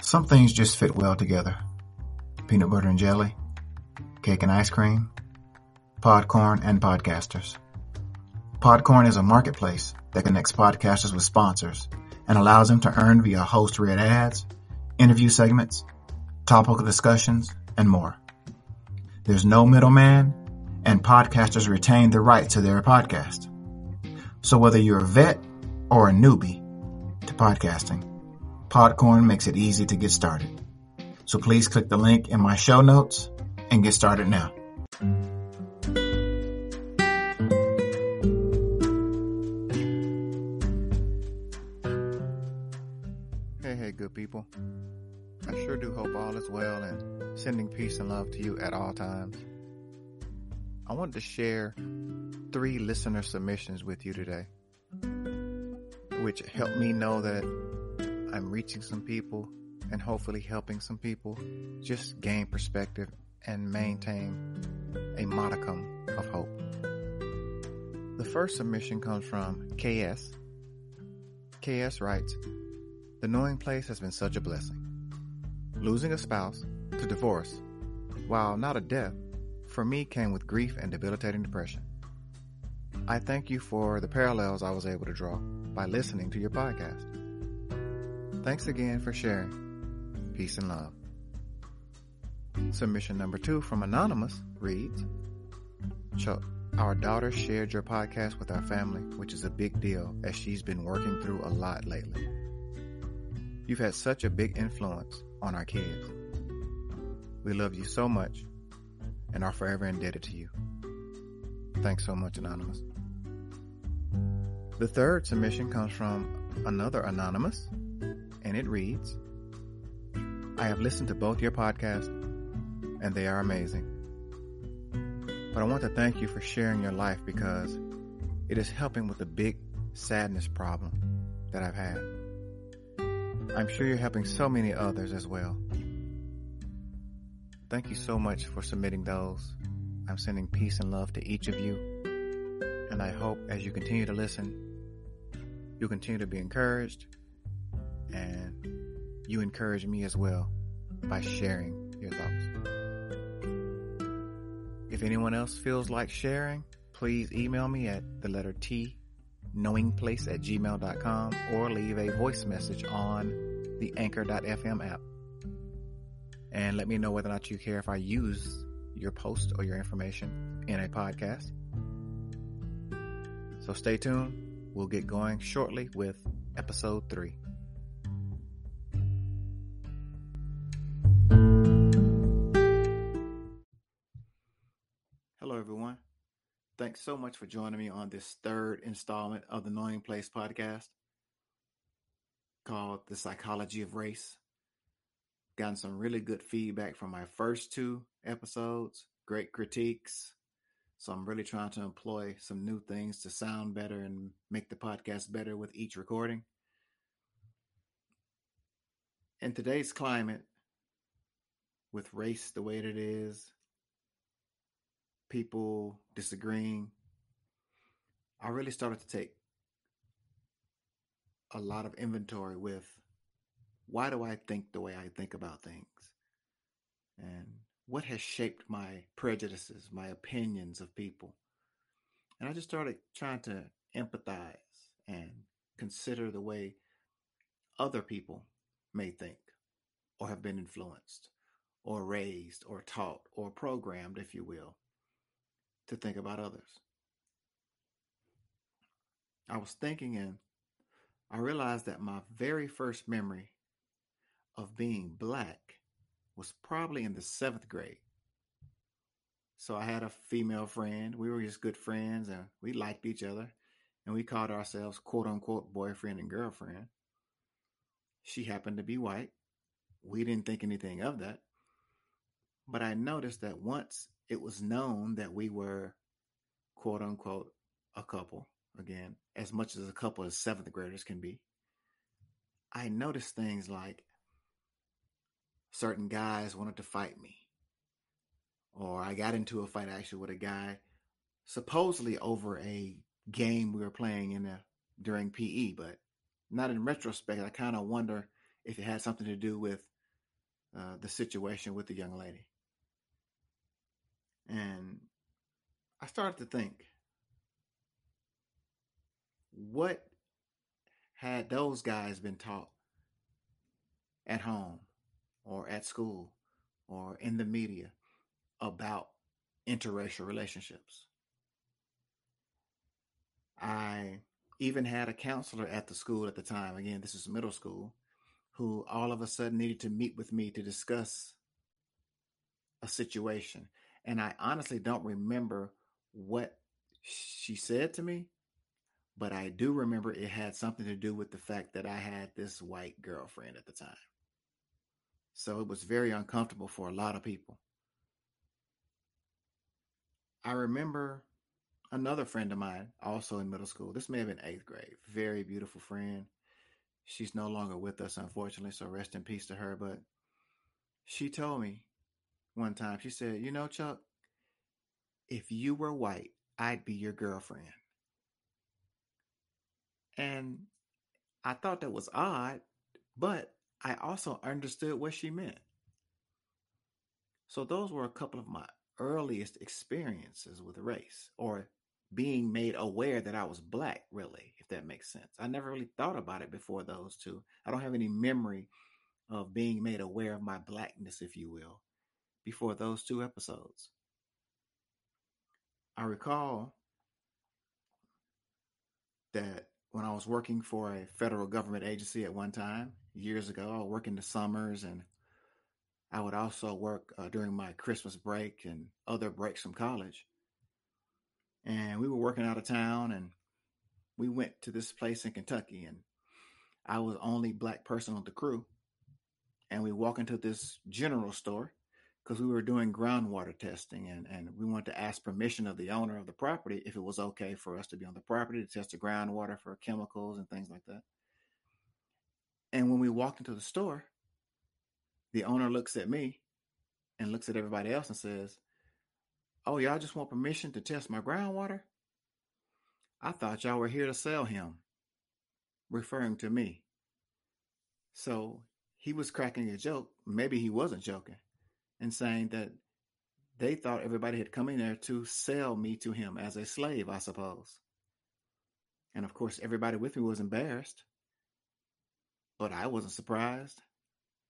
Some things just fit well together. Peanut butter and jelly, cake and ice cream, Podcorn and podcasters. Podcorn is a marketplace that connects podcasters with sponsors and allows them to earn via host read ads, interview segments, topical discussions, and more. There's no middleman, and podcasters retain the right to their podcast. So whether you're a vet or a newbie to podcasting, Podcorn makes it easy to get started. So please click the link in my show notes and get started now. Hey, hey, good people. I sure do hope all is well and sending peace and love to you at all times. I wanted to share three listener submissions with you today, which helped me know that I'm reaching some people and hopefully helping some people just gain perspective and maintain a modicum of hope. The first submission comes from KS. KS writes, The knowing place has been such a blessing. Losing a spouse to divorce, while not a death, for me came with grief and debilitating depression. I thank you for the parallels I was able to draw by listening to your podcast. Thanks again for sharing. Peace and love. Submission number two from Anonymous reads Chuck, our daughter shared your podcast with our family, which is a big deal as she's been working through a lot lately. You've had such a big influence on our kids. We love you so much and are forever indebted to you. Thanks so much, Anonymous. The third submission comes from another Anonymous, and it reads I have listened to both your podcasts, and they are amazing. But I want to thank you for sharing your life because it is helping with the big sadness problem that I've had. I'm sure you're helping so many others as well. Thank you so much for submitting those. I'm sending peace and love to each of you. And I hope as you continue to listen, you'll continue to be encouraged and you encourage me as well by sharing your thoughts. If anyone else feels like sharing, please email me at the letter T knowingplace at gmail.com or leave a voice message on the anchor.fm app. And let me know whether or not you care if I use your post or your information in a podcast. So stay tuned. We'll get going shortly with episode three. Thanks so much for joining me on this third installment of the Knowing Place podcast called The Psychology of Race. Gotten some really good feedback from my first two episodes, great critiques. So I'm really trying to employ some new things to sound better and make the podcast better with each recording. In today's climate, with race the way that it is, people disagreeing, I really started to take a lot of inventory with why do I think the way I think about things? And what has shaped my prejudices, my opinions of people? And I just started trying to empathize and consider the way other people may think or have been influenced or raised or taught or programmed, if you will, to think about others. I was thinking and I realized that my very first memory of being black was probably in the seventh grade. So I had a female friend. We were just good friends and we liked each other. And we called ourselves quote unquote boyfriend and girlfriend. She happened to be white. We didn't think anything of that. But I noticed that once it was known that we were quote unquote a couple, again, as much as a couple as seventh graders can be, I noticed things like certain guys wanted to fight me. Or I got into a fight actually with a guy supposedly over a game we were playing in a, during PE, but not in retrospect. I kind of wonder if it had something to do with uh, the situation with the young lady. And I started to think, what had those guys been taught at home or at school or in the media about interracial relationships? I even had a counselor at the school at the time. Again, this is middle school, who all of a sudden needed to meet with me to discuss a situation. And I honestly don't remember what she said to me, but I do remember it had something to do with the fact that I had this white girlfriend at the time. So it was very uncomfortable for a lot of people. I remember another friend of mine, also in middle school. This may have been eighth grade. Very beautiful friend. She's no longer with us, unfortunately. So rest in peace to her. But she told me one time, she said, You know, Chuck, if you were white, I'd be your girlfriend. And I thought that was odd, but I also understood what she meant. So those were a couple of my earliest experiences with race or being made aware that I was black, really, if that makes sense. I never really thought about it before those two. I don't have any memory of being made aware of my blackness, if you will, before those two episodes. I recall that when I was working for a federal government agency at one time, years ago, I would work in the summers and I would also work uh, during my Christmas break and other breaks from college and we were working out of town and we went to this place in Kentucky and I was only black person on the crew. And we walk into this general store because we were doing groundwater testing and, and we wanted to ask permission of the owner of the property if it was okay for us to be on the property to test the groundwater for chemicals and things like that. And when we walked into the store, the owner looks at me and looks at everybody else and says, Oh, y'all just want permission to test my groundwater? I thought y'all were here to sell him, referring to me. So he was cracking a joke. Maybe he wasn't joking and saying that they thought everybody had come in there to sell me to him as a slave, I suppose. And of course, everybody with me was embarrassed. But I wasn't surprised.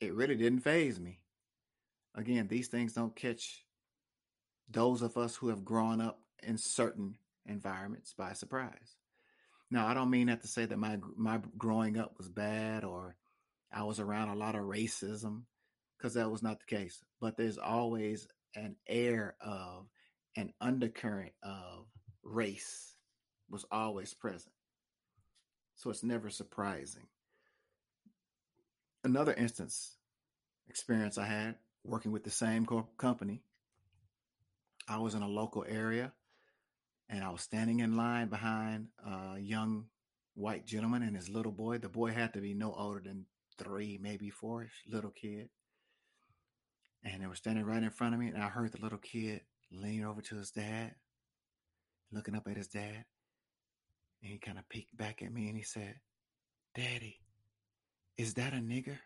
It really didn't faze me. Again, these things don't catch those of us who have grown up in certain environments by surprise. Now, I don't mean that to say that my my growing up was bad or I was around a lot of racism because that was not the case. But there's always an air of an undercurrent of race was always present. So it's never surprising. Another instance experience I had working with the same company I was in a local area and I was standing in line behind a young white gentleman and his little boy. The boy had to be no older than three, maybe four, little kid. And they were standing right in front of me, and I heard the little kid lean over to his dad, looking up at his dad. And he kind of peeked back at me and he said, Daddy, is that a nigger?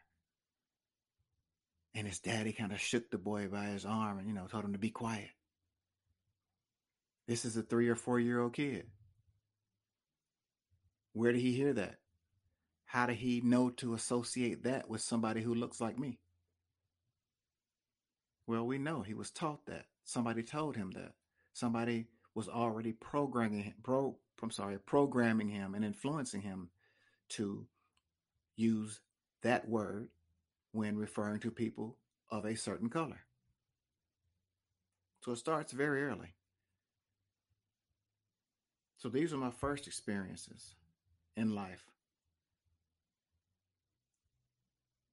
And his daddy kind of shook the boy by his arm and, you know, told him to be quiet. This is a three or four year old kid. Where did he hear that? How did he know to associate that with somebody who looks like me? Well, we know he was taught that. Somebody told him that. Somebody was already programming him, pro, I'm sorry, programming him and influencing him to use that word when referring to people of a certain color. So it starts very early. So these are my first experiences in life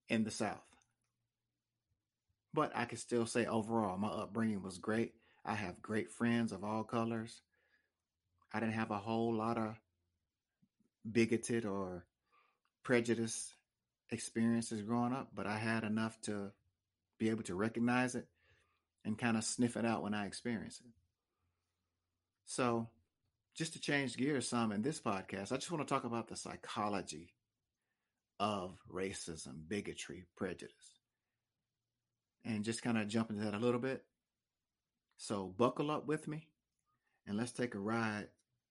in the South. But I can still say overall, my upbringing was great. I have great friends of all colors. I didn't have a whole lot of bigoted or prejudiced experiences growing up, but I had enough to be able to recognize it and kind of sniff it out when I experience it. So just to change gears some in this podcast, I just want to talk about the psychology of racism, bigotry, prejudice. And just kind of jump into that a little bit. So buckle up with me and let's take a ride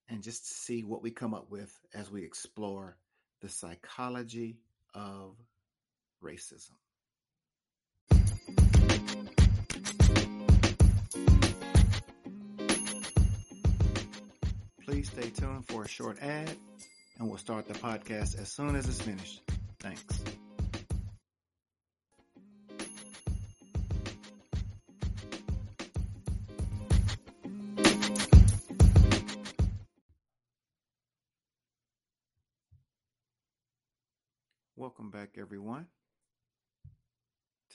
and just see what we come up with as we explore the psychology of racism. Please stay tuned for a short ad and we'll start the podcast as soon as it's finished. Thanks. Welcome back, everyone,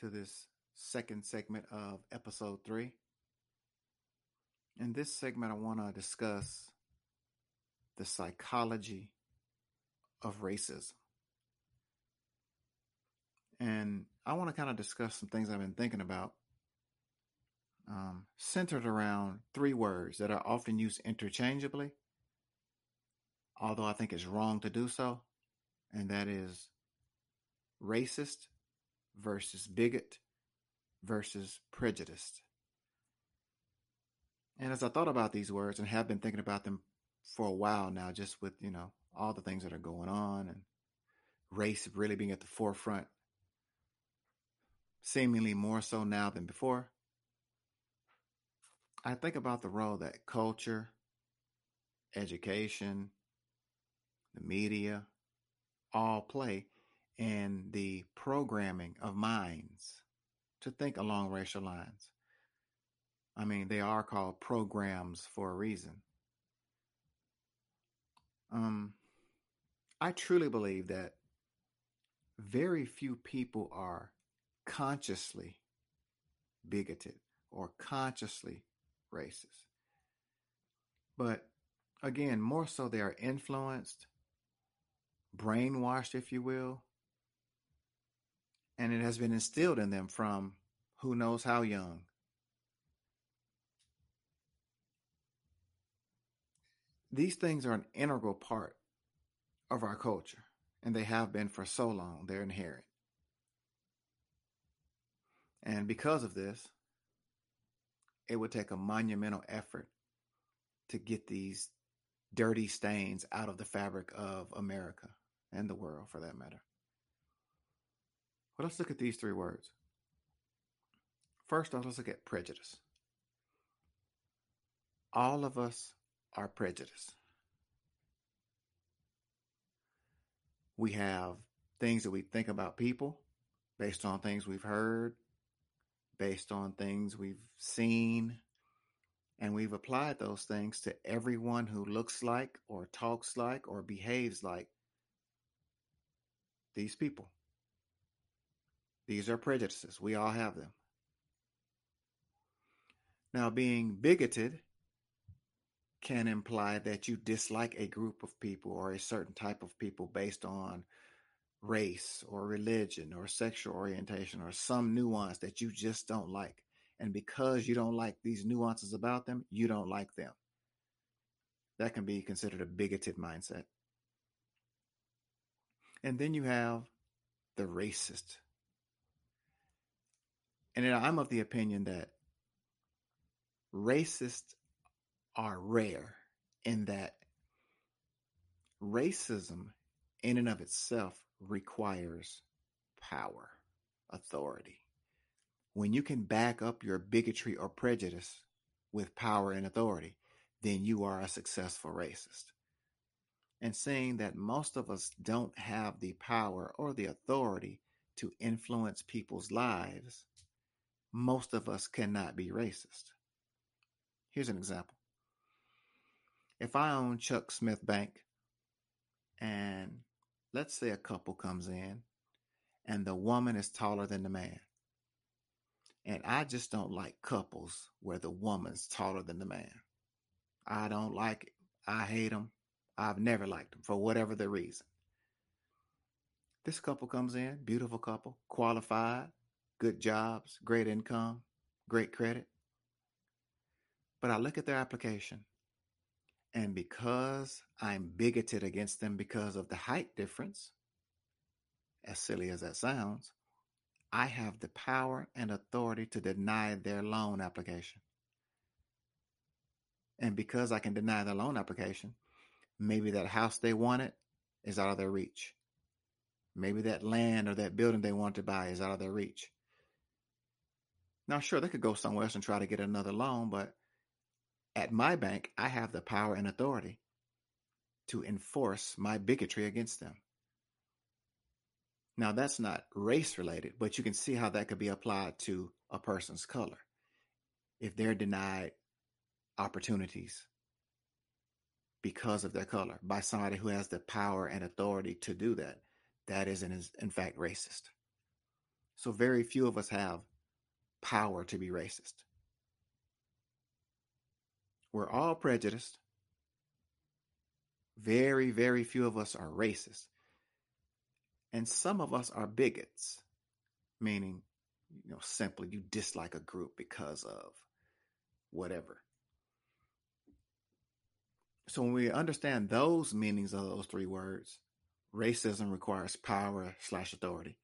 to this second segment of episode three. In this segment, I want to discuss the psychology of racism. And I want to kind of discuss some things I've been thinking about, um, centered around three words that are often used interchangeably, although I think it's wrong to do so, and that is racist versus bigot versus prejudiced. And as I thought about these words and have been thinking about them for a while now, just with, you know, all the things that are going on and race really being at the forefront, seemingly more so now than before, I think about the role that culture, education, the media all play in the programming of minds to think along racial lines. I mean, they are called programs for a reason. Um, I truly believe that very few people are consciously bigoted or consciously racist. But again, more so they are influenced, brainwashed, if you will, and it has been instilled in them from who knows how young. These things are an integral part of our culture, and they have been for so long. They're inherent. And because of this, it would take a monumental effort to get these dirty stains out of the fabric of America and the world for that matter. But let's look at these three words. First off, let's look at prejudice. All of us are prejudiced. We have things that we think about people based on things we've heard, based on things we've seen, and we've applied those things to everyone who looks like or talks like or behaves like these people. These are prejudices. We all have them. Now, being bigoted can imply that you dislike a group of people or a certain type of people based on race or religion or sexual orientation or some nuance that you just don't like. And because you don't like these nuances about them, you don't like them. That can be considered a bigoted mindset. And then you have the racist and I'm of the opinion that racists are rare in that racism in and of itself requires power, authority. When you can back up your bigotry or prejudice with power and authority, then you are a successful racist. And saying that most of us don't have the power or the authority to influence people's lives most of us cannot be racist. Here's an example. If I own Chuck Smith Bank and let's say a couple comes in and the woman is taller than the man. And I just don't like couples where the woman's taller than the man. I don't like it. I hate them. I've never liked them for whatever the reason. This couple comes in, beautiful couple, qualified, good jobs, great income, great credit. But I look at their application, and because I'm bigoted against them because of the height difference, as silly as that sounds, I have the power and authority to deny their loan application. And because I can deny their loan application, maybe that house they wanted is out of their reach. Maybe that land or that building they want to buy is out of their reach. Now, sure, they could go somewhere else and try to get another loan, but at my bank, I have the power and authority to enforce my bigotry against them. Now, that's not race related, but you can see how that could be applied to a person's color. If they're denied opportunities because of their color by somebody who has the power and authority to do that, that is, in, in fact, racist. So, very few of us have power to be racist. We're all prejudiced. Very, very few of us are racist. And some of us are bigots, meaning, you know, simply you dislike a group because of whatever. So when we understand those meanings of those three words, racism requires power slash authority.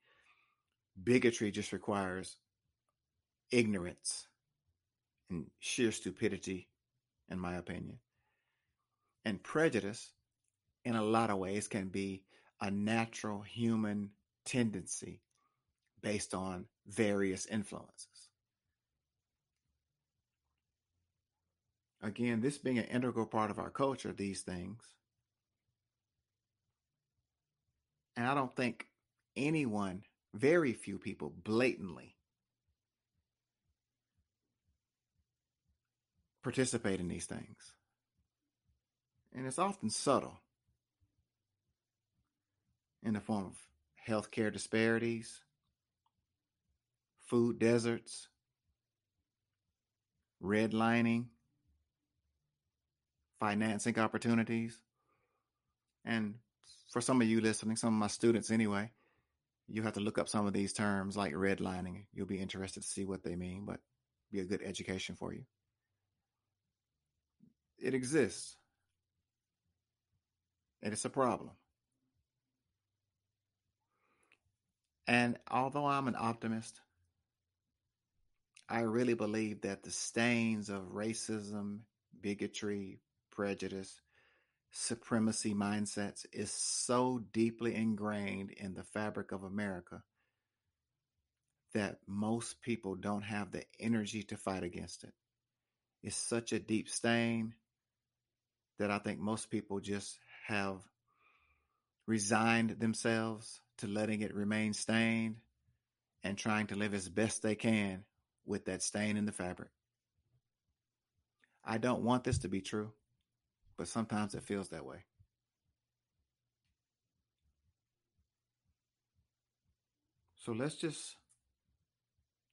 Bigotry just requires ignorance and sheer stupidity, in my opinion. And prejudice, in a lot of ways, can be a natural human tendency based on various influences. Again, this being an integral part of our culture, these things. And I don't think anyone, very few people, blatantly participate in these things. And it's often subtle in the form of healthcare disparities, food deserts, redlining, financing opportunities. And for some of you listening, some of my students anyway, you have to look up some of these terms like redlining. You'll be interested to see what they mean, but be a good education for you. It exists. And it's a problem. And although I'm an optimist, I really believe that the stains of racism, bigotry, prejudice, supremacy mindsets is so deeply ingrained in the fabric of America that most people don't have the energy to fight against it. It's such a deep stain that I think most people just have resigned themselves to letting it remain stained and trying to live as best they can with that stain in the fabric. I don't want this to be true, but sometimes it feels that way. So let's just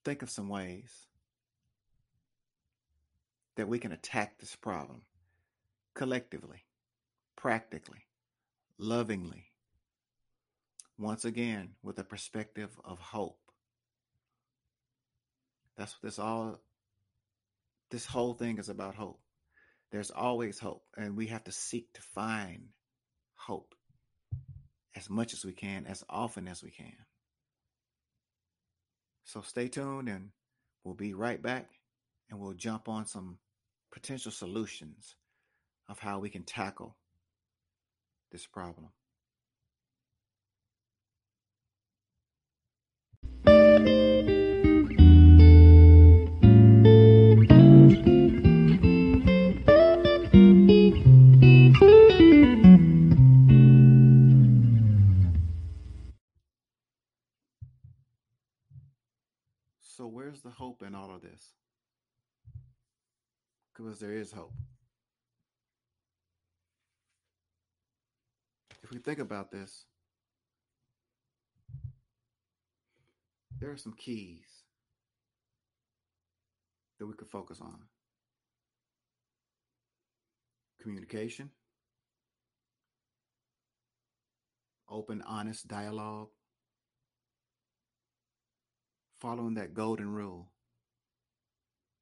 think of some ways that we can attack this problem collectively, practically, lovingly, once again with a perspective of hope. That's what this all this whole thing is about hope. There's always hope, and we have to seek to find hope as much as we can, as often as we can. So stay tuned, and we'll be right back, and we'll jump on some potential solutions of how we can tackle this problem. So, where's the hope in all of this? Because there is hope. If we think about this, there are some keys that we could focus on communication, open, honest dialogue, following that golden rule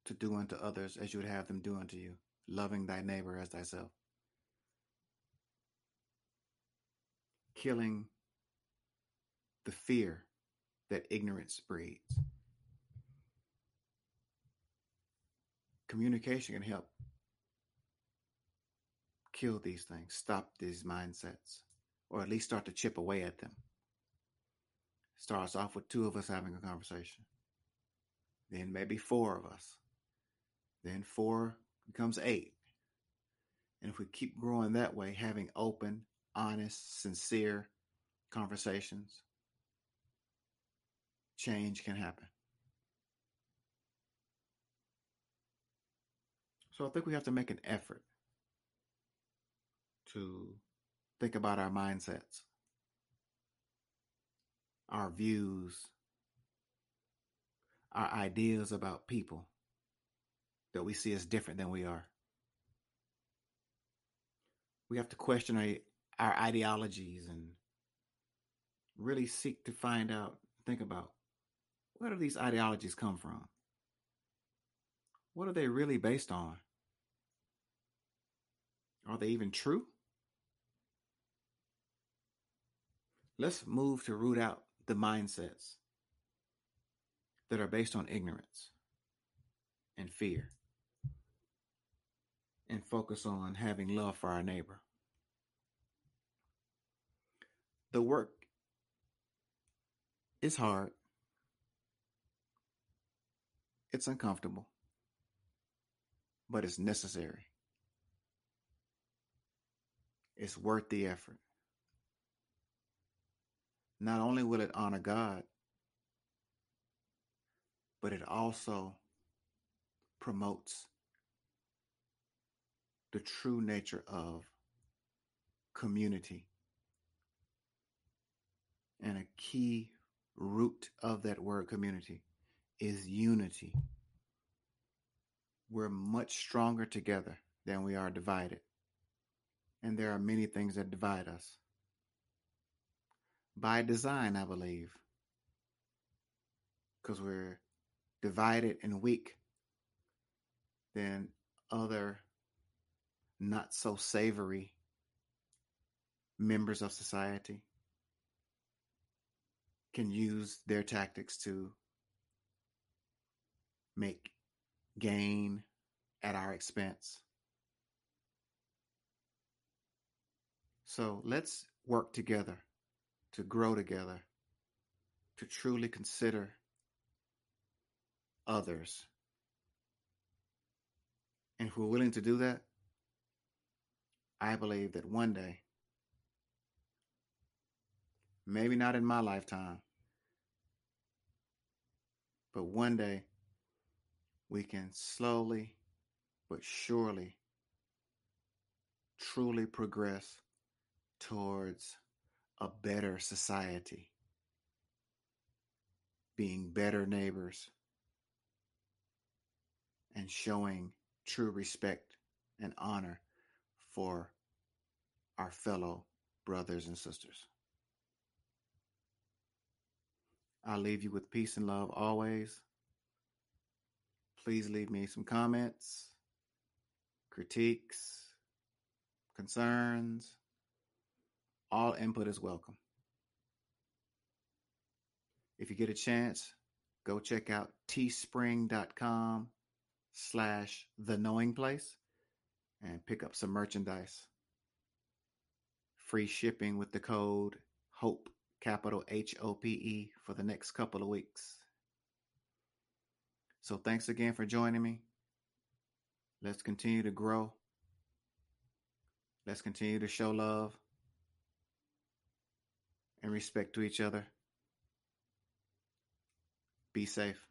to do unto others as you would have them do unto you, loving thy neighbor as thyself. Killing the fear that ignorance breeds. Communication can help kill these things, stop these mindsets, or at least start to chip away at them. Starts off with two of us having a conversation, then maybe four of us, then four becomes eight. And if we keep growing that way, having open, honest, sincere conversations, change can happen. So I think we have to make an effort to think about our mindsets, our views, our ideas about people that we see as different than we are. We have to question our, ideologies and really seek to find out, think about where do these ideologies come from? What are they really based on? Are they even true? Let's move to root out the mindsets that are based on ignorance and fear and focus on having love for our neighbor. The work is hard. It's uncomfortable, but it's necessary. It's worth the effort. Not only will it honor God, but it also promotes the true nature of community. And a key root of that word community is unity. We're much stronger together than we are divided. And there are many things that divide us. By design, I believe. Because we're divided and weak than other not so savory members of society can use their tactics to make gain at our expense. So let's work together to grow together, to truly consider others. And if we're willing to do that, I believe that one day, maybe not in my lifetime, but one day we can slowly but surely truly progress towards a better society, being better neighbors, and showing true respect and honor for our fellow brothers and sisters. I'll leave you with peace and love always. Please leave me some comments, critiques, concerns. All input is welcome. If you get a chance, go check out teespring.com slash the knowing place and pick up some merchandise. Free shipping with the code HOPE, capital H O P E, for the next couple of weeks. So thanks again for joining me. Let's continue to grow. Let's continue to show love and respect to each other. Be safe.